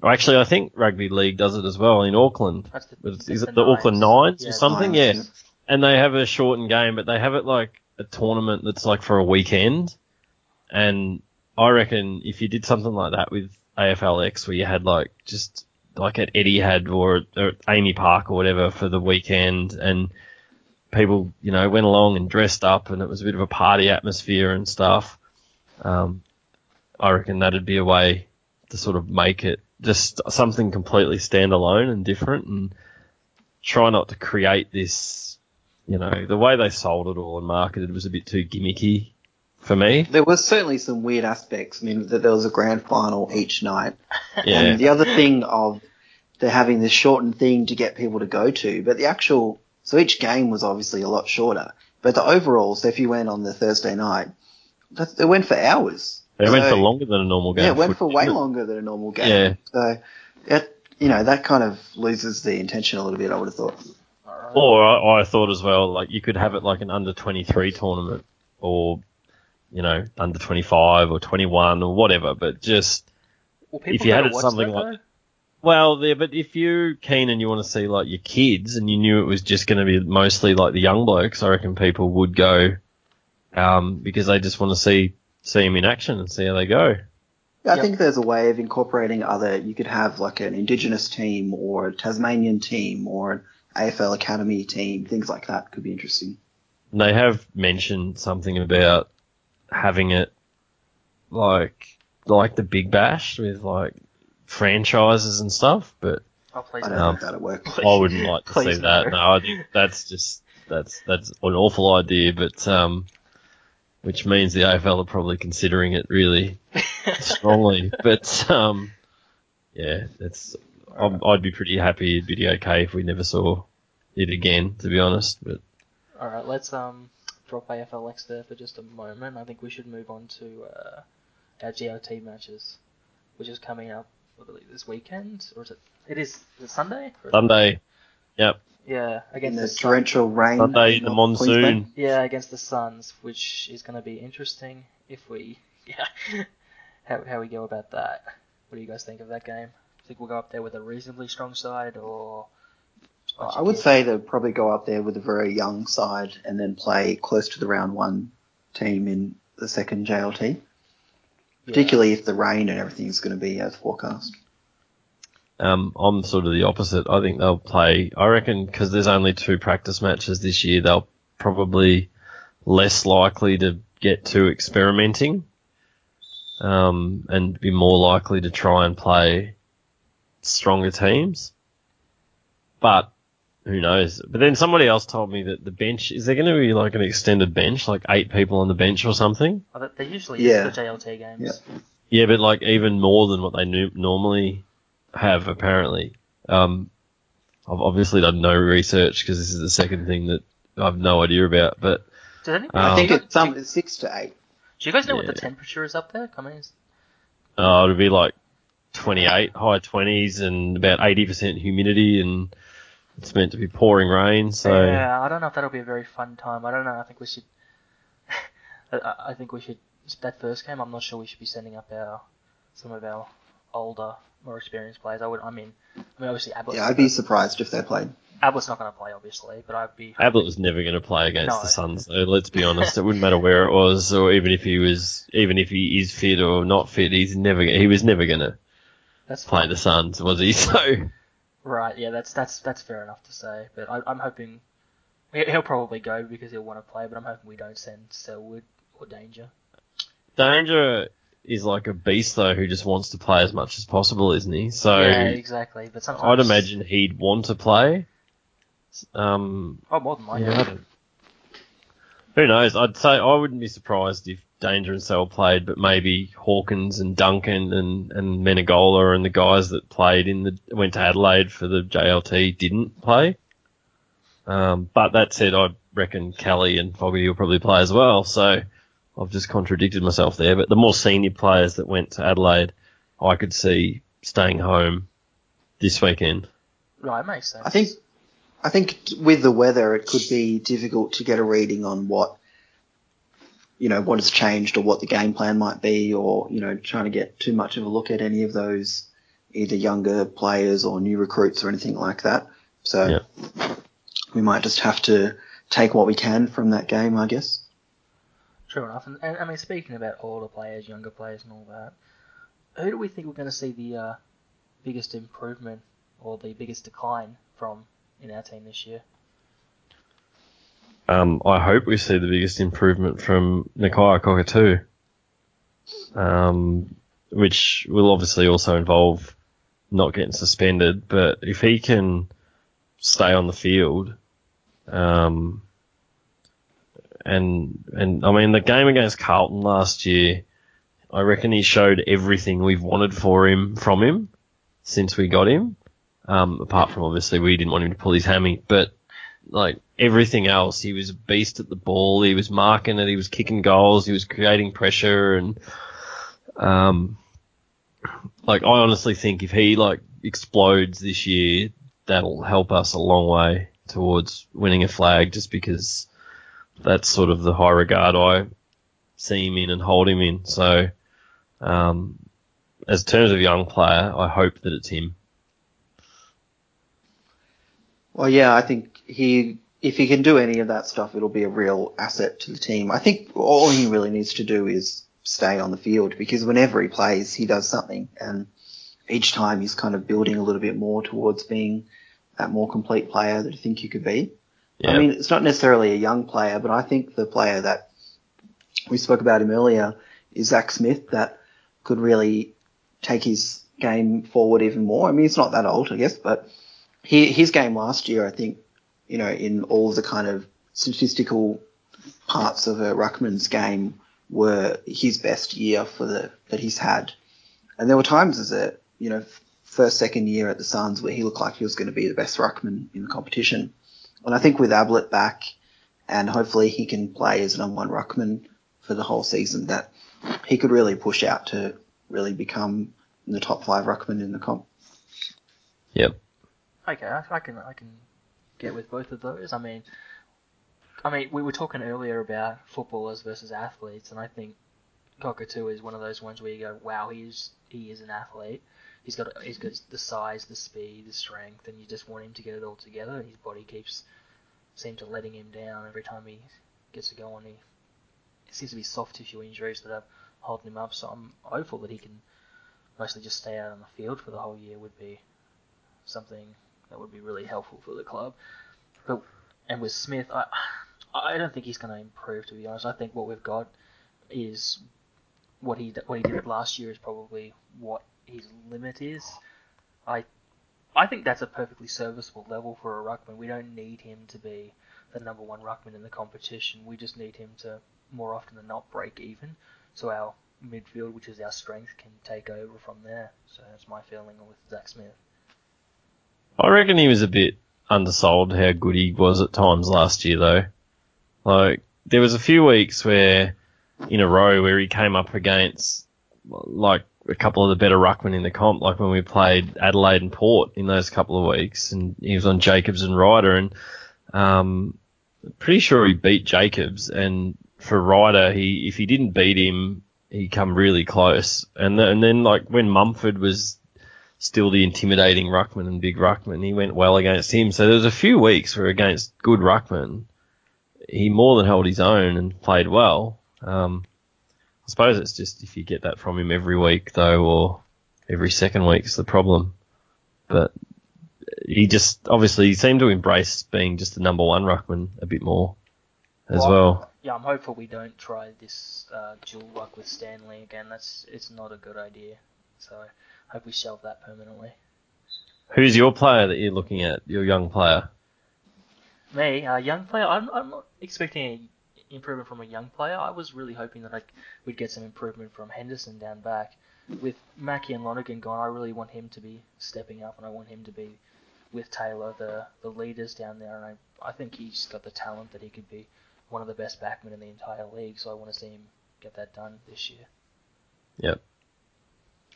well, actually I think rugby league does it as well in Auckland. The, is it the Auckland Nines. Nines Yeah, or something? Nines, Yeah. And they have a shortened game, but they have it like a tournament that's like for a weekend. And I reckon if you did something like that with AFLX, where you had like just like at Etihad or, or AAMI Park or whatever for the weekend, and people you know went along and dressed up, and it was a bit of a party atmosphere and stuff. Um, I reckon that'd be a way to sort of make it just something completely standalone and different, and try not to create this. You know, the way they sold it all and marketed was a bit too gimmicky for me. There was certainly some weird aspects. I mean, that there was a grand final each night, Yeah. and the other thing of they're having this shortened thing to get people to go to, but the actual so each game was obviously a lot shorter. But the overall, so if you went on the Thursday night, that, it went for hours. They went So- for longer than a normal game. Yeah, it went for way longer than a normal game. Yeah. So, it, you know, that kind of loses the intention a little bit. I would have thought. Alright. Or I, I thought as well, like you could have it like an under 23 tournament or, you know, under 25 or 21 or whatever, but just, Will if you had it something that, like- though? well, yeah, but if you're keen and you want to see like your kids and you knew it was just going to be mostly like the young blokes, I reckon people would go, um, because they just want to see, see them in action and see how they go. Yeah, I Yep. think there's a way of incorporating other. You could have like an Indigenous team or a Tasmanian team or an AFL Academy team. Things like that could be interesting. And they have mentioned something about having it like like the Big Bash with like franchises and stuff, but Oh, please I don't Um, think that'll work. I wouldn't like to Please see that. no. No, I think that's just that's that's an awful idea, but um, which means the AFL are probably considering it really strongly. but um, yeah, it's I'd, I'd be pretty happy. It'd be okay if we never saw it again, to be honest. But All right, let's um drop AFLX there for just a moment. I think we should move on to uh, our GOT matches, which is coming up I believe this weekend, or is it? It is, is it Sunday. Sunday, yep, Yeah, In against the the, Sun- torrential rain. Sunday in the North Queensland. monsoon. Yeah, against the Suns, which is going to be interesting if we yeah how how we go about that. What do you guys think of that game? Think we'll go up there with a reasonably strong side, or just a bunch I would kids? say they'd probably go up there with a very young side and then play close to the round one team in the second JLT. Yeah. Particularly if the rain and everything is going to be as forecast. Um, I'm sort of the opposite. I think they'll play. I reckon because there's only two practice matches this year, they'll probably less likely to get too experimenting, um, and be more likely to try and play stronger teams. But who knows? But then somebody else told me that the bench is there going to be like an extended bench, like eight people on the bench or something. Oh, that- they usually Yeah. is the JLT games. Yeah. Yeah, but like even more than what they nu- normally have, apparently. Um, I've obviously done no research because this is the second thing that I've no idea about. But Does any, Um, I think it's some it's six to eight. do you guys know what the temperature is up there? I mean, uh, it'll be like 28, high 20s, and about 80% humidity, and it's meant to be pouring rain. So yeah, I don't know if that'll be a very fun time. I don't know. I think we should. I, I think we should. That first game, I'm not sure we should be sending up our some of our older, more experienced players. I would. I mean, I mean, obviously Ablett's, Yeah, I'd be surprised if they played. Ablett's not going to play, obviously, but I'd be. Ablett was never going to play against No. the Suns. So let's be honest, it wouldn't matter where it was, or even if he was, even if he is fit or not fit, he's never. He was never going to That's play fine. the Suns, was he? So. Right. Yeah, that's that's that's fair enough to say. But I, I'm hoping he- he'll probably go because he'll want to play. But I'm hoping we don't send Selwood or Danger. Danger is like a beast though, who just wants to play as much as possible, isn't he? So yeah, exactly. But sometimes I'd imagine he'd want to play. Um, Oh, more than likely. yeah, Who knows? I'd say I wouldn't be surprised if Danger and Sell played, but maybe Hawkins and Duncan and, and Menegola and the guys that played in the went to Adelaide for the JLT didn't play. Um, but that said, I reckon Kelly and Fogarty will probably play as well. So I've just contradicted myself there. But the more senior players that went to Adelaide, I could see staying home this weekend. Right, makes sense. I think I think with the weather, it could be difficult to get a reading on what you know what has changed or what the game plan might be, or you know trying to get too much of a look at any of those either younger players or new recruits or anything like that. So Yeah. we might just have to take what we can from that game, I guess. True enough. And, and I mean, speaking about older players, younger players, and all that, who do we think we're going to see the uh, biggest improvement or the biggest decline from in our team this year? Um, I hope we see the biggest improvement from Nakia Cockatoo, um, which will obviously also involve not getting suspended. But if he can stay on the field, um, and and I mean the game against Carlton last year, I reckon he showed everything we've wanted for him from him since we got him. Um, apart from obviously we didn't want him to pull his hammy, but like everything else, he was a beast at the ball. He was marking it. He was kicking goals. He was creating pressure, and um, like I honestly think if he like explodes this year, that'll help us a long way towards winning a flag. Just because that's sort of the high regard I see him in and hold him in. So, um, as terms of young player, I hope that it's him. Well, yeah, I think he, if he can do any of that stuff, it'll be a real asset to the team. I think all he really needs to do is stay on the field because whenever he plays, he does something, and each time he's kind of building a little bit more towards being that more complete player that I think you could be. Yeah. I mean, it's not necessarily a young player, but I think the player that we spoke about him earlier is Zac Smith that could really take his game forward even more. I mean, he's not that old, I guess, but he, his game last year, I think, you know, in all of the kind of statistical parts of a Ruckman's game were his best year for the that he's had. And there were times as a you know first second year at the Suns where he looked like he was going to be the best ruckman in the competition. And I think with Ablett back, and hopefully he can play as an number one ruckman for the whole season, that he could really push out to really become the top five ruckman in the comp. Yep. Okay, I, I can I can get with both of those. I mean, I mean we were talking earlier about footballers versus athletes, and I think Cockatoo is one of those ones where you go, wow, he's he is an athlete. He's got he's got the size, the speed, the strength, and you just want him to get it all together. His body keeps seems to letting him down every time he gets to go on. He it seems to be soft tissue injuries that are holding him up. So I'm hopeful that he can mostly just stay out on the field for the whole year. Would be something that would be really helpful for the club. But and with Smith, I I don't think he's going to improve. To be honest, I think what we've got is what he what he did last year is probably what his limit is. I I think that's a perfectly serviceable level for a ruckman. We don't need him to be the number one ruckman in the competition. We just need him to more often than not break even, so our midfield, which is our strength, can take over from there. So that's my feeling with Zac Smith. I reckon he was a bit undersold how good he was at times last year though. Like there was a few weeks where in a row where he came up against like a couple of the better ruckmen in the comp, like when we played Adelaide and Port in those couple of weeks, and he was on Jacobs and Ryder, and um, pretty sure he beat Jacobs, and for Ryder, he if he didn't beat him, he come really close, and and then like when Mumford was still the intimidating ruckman and big ruckman, he went well against him. So there was a few weeks where against good ruckman, he more than held his own and played well. Um, I suppose it's just if you get that from him every week though, or every second week's the problem. But he just obviously he seemed to embrace being just the number one ruckman a bit more as well. Yeah, I'm hopeful we don't try this uh, dual ruck with Stanley again. That's it's not a good idea. So I hope we shelve that permanently. Who's your player that you're looking at? Your young player? Me, uh, young player, I'm, I'm not expecting any improvement from a young player. I was really hoping that I, we'd get some improvement from Henderson down back. With Mackie and Lonergan gone, I really want him to be stepping up, and I want him to be with Taylor the the leaders down there. And I I think he's got the talent that he could be one of the best backmen in the entire league. So I want to see him get that done this year. Yep.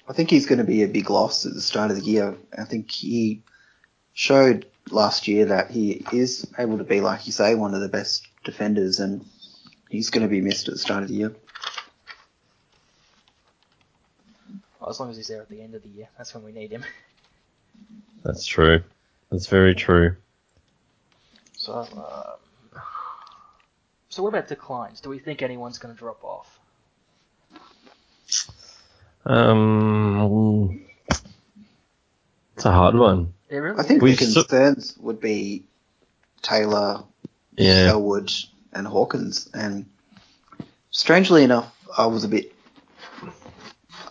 I think he's going to be a big loss at the start of the year. I think he showed last year that he is able to be, like you say, one of the best defenders, and he's going to be missed at the start of the year. Well, as long as he's there at the end of the year, that's when we need him. That's true. That's very true. So, um, so what about declines? Do we think anyone's going to drop off? Um, it's a hard one. Really I think is. the We've so- concerns would be Taylor, Yeah. Elwood, and Hawkins. And strangely enough, I was a bit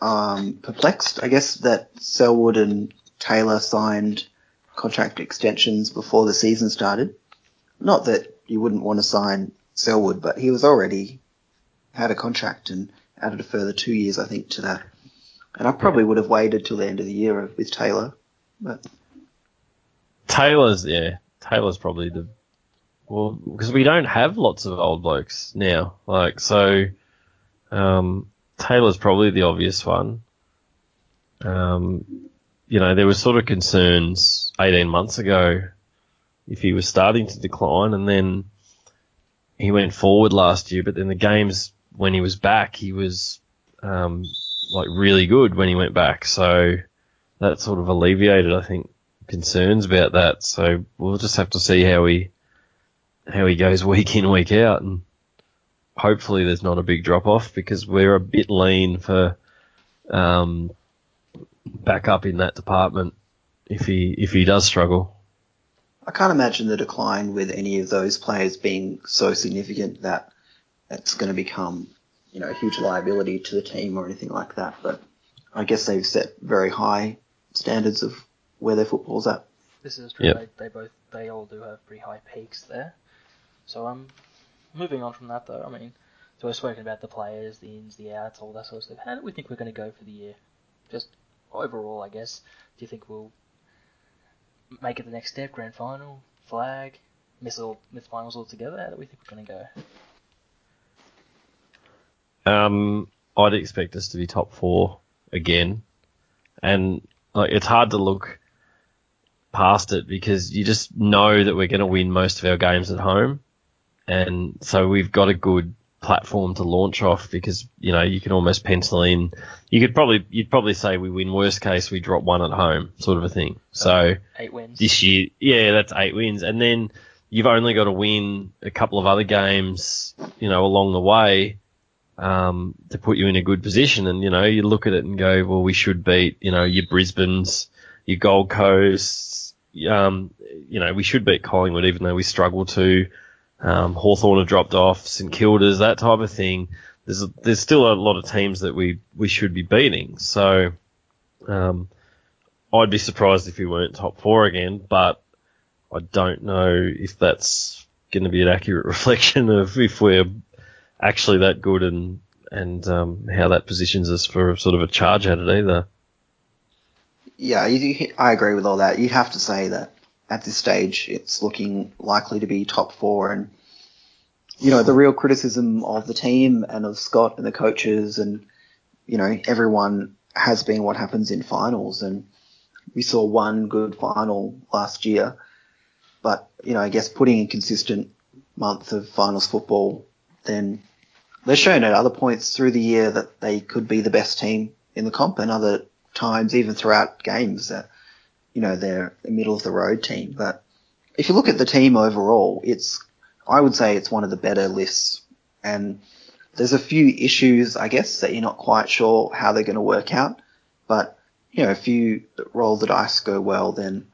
um, perplexed. I guess that Selwood and Taylor signed contract extensions before the season started. Not that you wouldn't want to sign Selwood, but he was already had a contract and added a further two years, I think, to that. And I probably would have waited till the end of the year with Taylor. But Taylor's yeah. Taylor's probably the well because we don't have lots of old blokes now. Like so, um, Taylor's probably the obvious one. Um, you know, there was sort of concerns 18 months ago if he was starting to decline, and then he went forward last year. But then the games when he was back, he was um, like really good when he went back. So that sort of alleviated, I think, concerns about that. So we'll just have to see how he how he goes week in week out, and hopefully there's not a big drop off because we're a bit lean for um, back up in that department if he if he does struggle. I can't imagine the decline with any of those players being so significant that it's going to become, you know, a huge liability to the team or anything like that. But I guess they've set very high standards of where their football's at. This is true. Yep. They, they both they all do have pretty high peaks there. So I'm um, moving on from that though, I mean, so we've spoken about the players, the ins, the outs, all that sort of stuff. How do we think we're going to go for the year? Just overall, I guess. Do you think we'll make it the next step, grand final, flag, miss all miss finals altogether? How do we think we're going to go? Um, I'd expect us to be top four again, and like it's hard to look past it because you just know that we're going to win most of our games at home, and so we've got a good platform to launch off because you know you can almost pencil in. You could probably you'd probably say we win. Worst case, we drop one at home, sort of a thing. So Eight wins. this year, yeah, that's eight wins, and then you've only got to win a couple of other games, you know, along the way, um, to put you in a good position. And you know, you look at it and go, well, we should beat, you know, your Brisbane's, your Gold Coast, um, you know, we should beat Collingwood, even though we struggle to. Um, Hawthorn have dropped off, St Kilda's, that type of thing. There's there's still a lot of teams that we we should be beating. So, um, I'd be surprised if we weren't top four again, but I don't know if that's going to be an accurate reflection of if we're actually that good and and um, how that positions us for sort of a charge at it either. Yeah, you, I agree with all that. You'd have to say that at this stage it's looking likely to be top four and you know, the real criticism of the team and of Scott and the coaches and, you know, everyone has been what happens in finals. And we saw one good final last year. But, you know, I guess putting in consistent month of finals football, then they've shown at other points through the year that they could be the best team in the comp and other times, even throughout games, that, you know, they're a middle of the road team. But if you look at the team overall, it's I would say it's one of the better lists. And there's a few issues, I guess, that you're not quite sure how they're going to work out. But, you know, if you roll the dice go well, then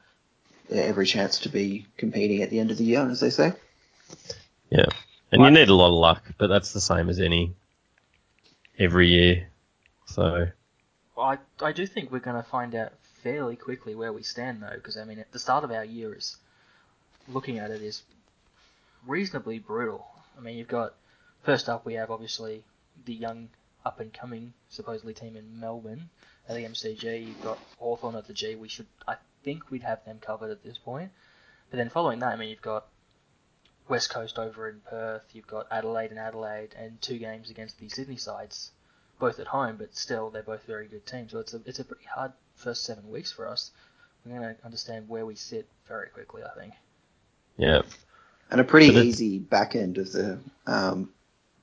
every chance to be competing at the end of the year, as they say. Yeah, and you need a lot of luck, but that's the same as any every year. So I, I do think we're going to find out fairly quickly where we stand, though, because I mean, at the start of our year is looking at it is reasonably brutal. I mean, you've got first up we have obviously the young up and coming supposedly team in Melbourne at the MCG. You've got Hawthorn at the G. We should I think we'd have them covered at this point. But then following that, I mean you've got West Coast over in Perth. You've got Adelaide and Adelaide, and two games against the Sydney sides, both at home, but still they're both very good teams. So it's a it's a pretty hard first seven weeks for us. We're going to understand where we sit very quickly, I think. Yeah. And a pretty So that's- easy back end of the um,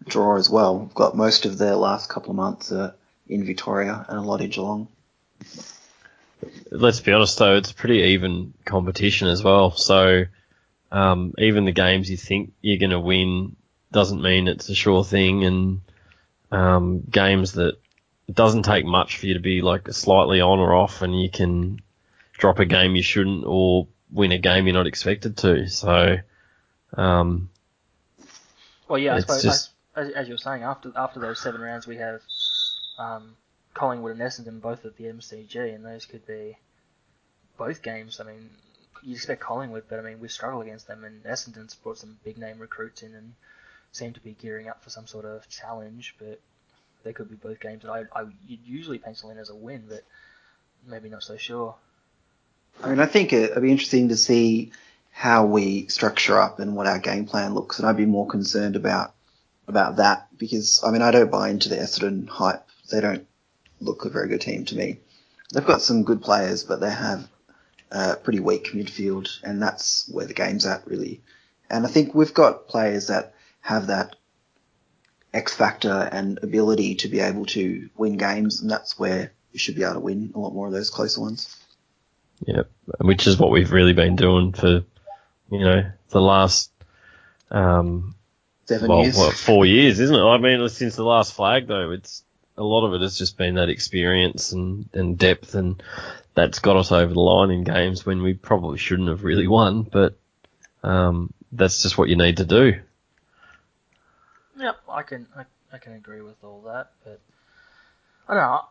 draw as well. We've got most of their last couple of months uh, in Victoria and a lot in Geelong. let's be honest though, it's a pretty even competition as well. So um, even the games you think you're going to win doesn't mean it's a sure thing, and um, games that it doesn't take much for you to be like slightly on or off, and you can drop a game you shouldn't or win a game you're not expected to. So um, Well, yeah, I suppose just- as, as you were saying, after after those seven rounds, we have um, Collingwood and Essendon both at the MCG, and those could be both games. I mean, you expect Collingwood, but I mean we struggle against them, and Essendon's brought some big name recruits in and seem to be gearing up for some sort of challenge, but they could be both games that I, I you'd usually pencil in as a win, but maybe not so sure. I mean, I think it, it'd be interesting to see how we structure up and what our game plan looks, and I'd be more concerned about about that because I mean I don't buy into the Essendon hype. They don't look a very good team to me. They've got some good players, but they have a pretty weak midfield, and that's where the game's at really. And I think we've got players that have that X factor and ability to be able to win games, and that's where we should be able to win a lot more of those closer ones. yeah, which is what we've really been doing for you know the last um, Seven well, years. what, four years, isn't it? I mean, since the last flag, though, it's a lot of it has just been that experience and, and depth, and that's got us over the line in games when we probably shouldn't have really won. But um, that's just what you need to do. Yep, I can I, I can agree with all that, but I don't know.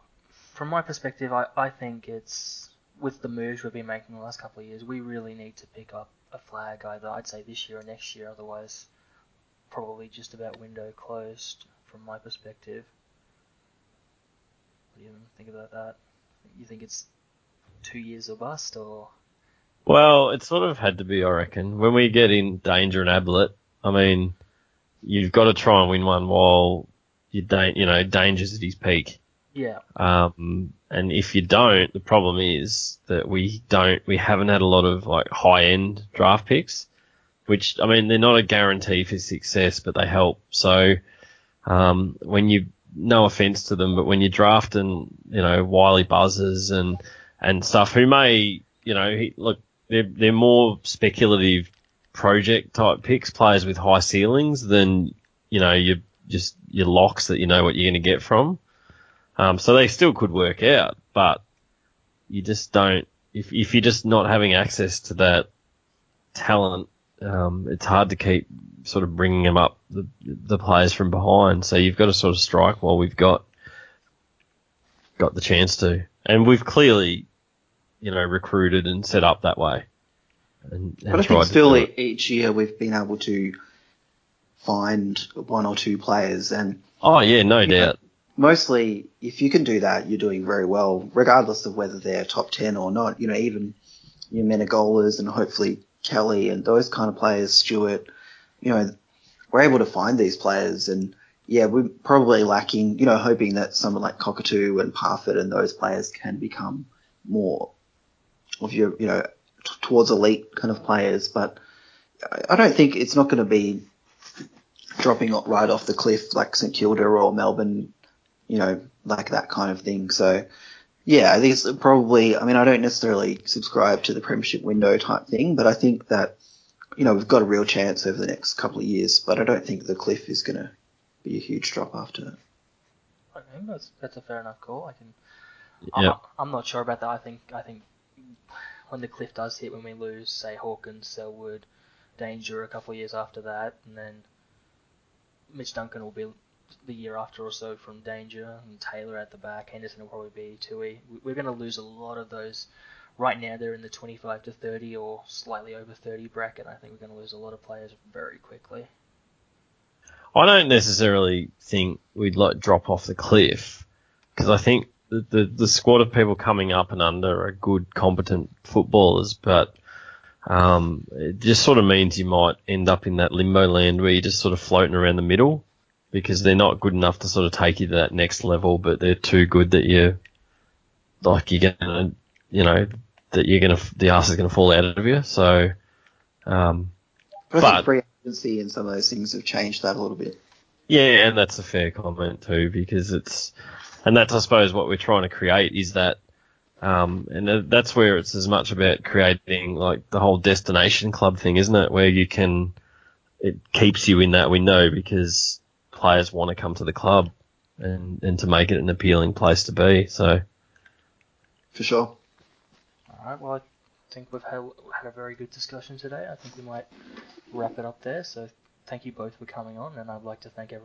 From my perspective, I, I think it's with the moves we've been making the last couple of years, we really need to pick up a flag either I'd say this year or next year. Otherwise, probably just about window closed from my perspective. What do you think about that? You think it's two years or bust, or Well, it sort of had to be, I reckon. When we get in Danger and Ablett, I mean, you've got to try and win one while you don't, you know, Danger's at his peak. yeah, Um, and if you don't, the problem is that we don't, we haven't had a lot of like high end draft picks, which, I mean, they're not a guarantee for success, but they help. So, um, when you, no offense to them, but when you're drafting, you know, Wylie Buzzers and, and stuff who may, you know, he, look, they're, they're more speculative project type picks, players with high ceilings than, you know, your, just your locks that you know what you're going to get from. Um, so they still could work out, but you just don't. If if you're just not having access to that talent, um, it's hard to keep sort of bringing them up the the players from behind. So you've got to sort of strike while we've got got the chance to, and we've clearly, you know, recruited and set up that way. And, and But I think still each year we've been able to find one or two players and Oh yeah, no doubt. mostly if you can do that, you're doing very well, regardless of whether they're top 10 or not. You know, even your Menegolas and hopefully Kelly and those kind of players, Stewart, you know, we're able to find these players and yeah, we're probably lacking, you know, hoping that someone like Cockatoo and Parfitt and those players can become more of your, you know, t- towards elite kind of players. But I- I don't think it's not going to be dropping right off the cliff like St Kilda or Melbourne, you know, like that kind of thing. So yeah, I think it's probably. I mean, I don't necessarily subscribe to the premiership window type thing, but I think that you know we've got a real chance over the next couple of years. But I don't think the cliff is going to be a huge drop after that. I think that's that's a fair enough call. I can. Yep. I, I'm not sure about that. I think I think when the cliff does hit, when we lose, say Hawkins, Selwood, Danger a couple of years after that, and then Mitch Duncan will be the year after or so from Danger, and Taylor at the back. Henderson will probably be. We- We're going to lose a lot of those. Right now, they're in the 25 to 30 or slightly over 30 bracket. I think we're going to lose a lot of players very quickly. I don't necessarily think we'd like drop off the cliff because I think the, the the squad of people coming up and under are good, competent footballers, but um, it just sort of means you might end up in that limbo land where you're just sort of floating around the middle because they're not good enough to sort of take you to that next level, but they're too good that you like you're gonna, you know, that you're gonna the ass is gonna fall out of you. So, um, But I But- think free agency and some of those things have changed that a little bit. Yeah, and that's a fair comment too, because it's, and that's I suppose what we're trying to create is that, um, and that's where it's as much about creating like the whole destination club thing, isn't it? Where you can, it keeps you in that window because players want to come to the club and and to make it an appealing place to be. So For sure. All right. Well, I think we've had had a very good discussion today. I think we might wrap it up there. So thank you both for coming on, and I'd like to thank everyone.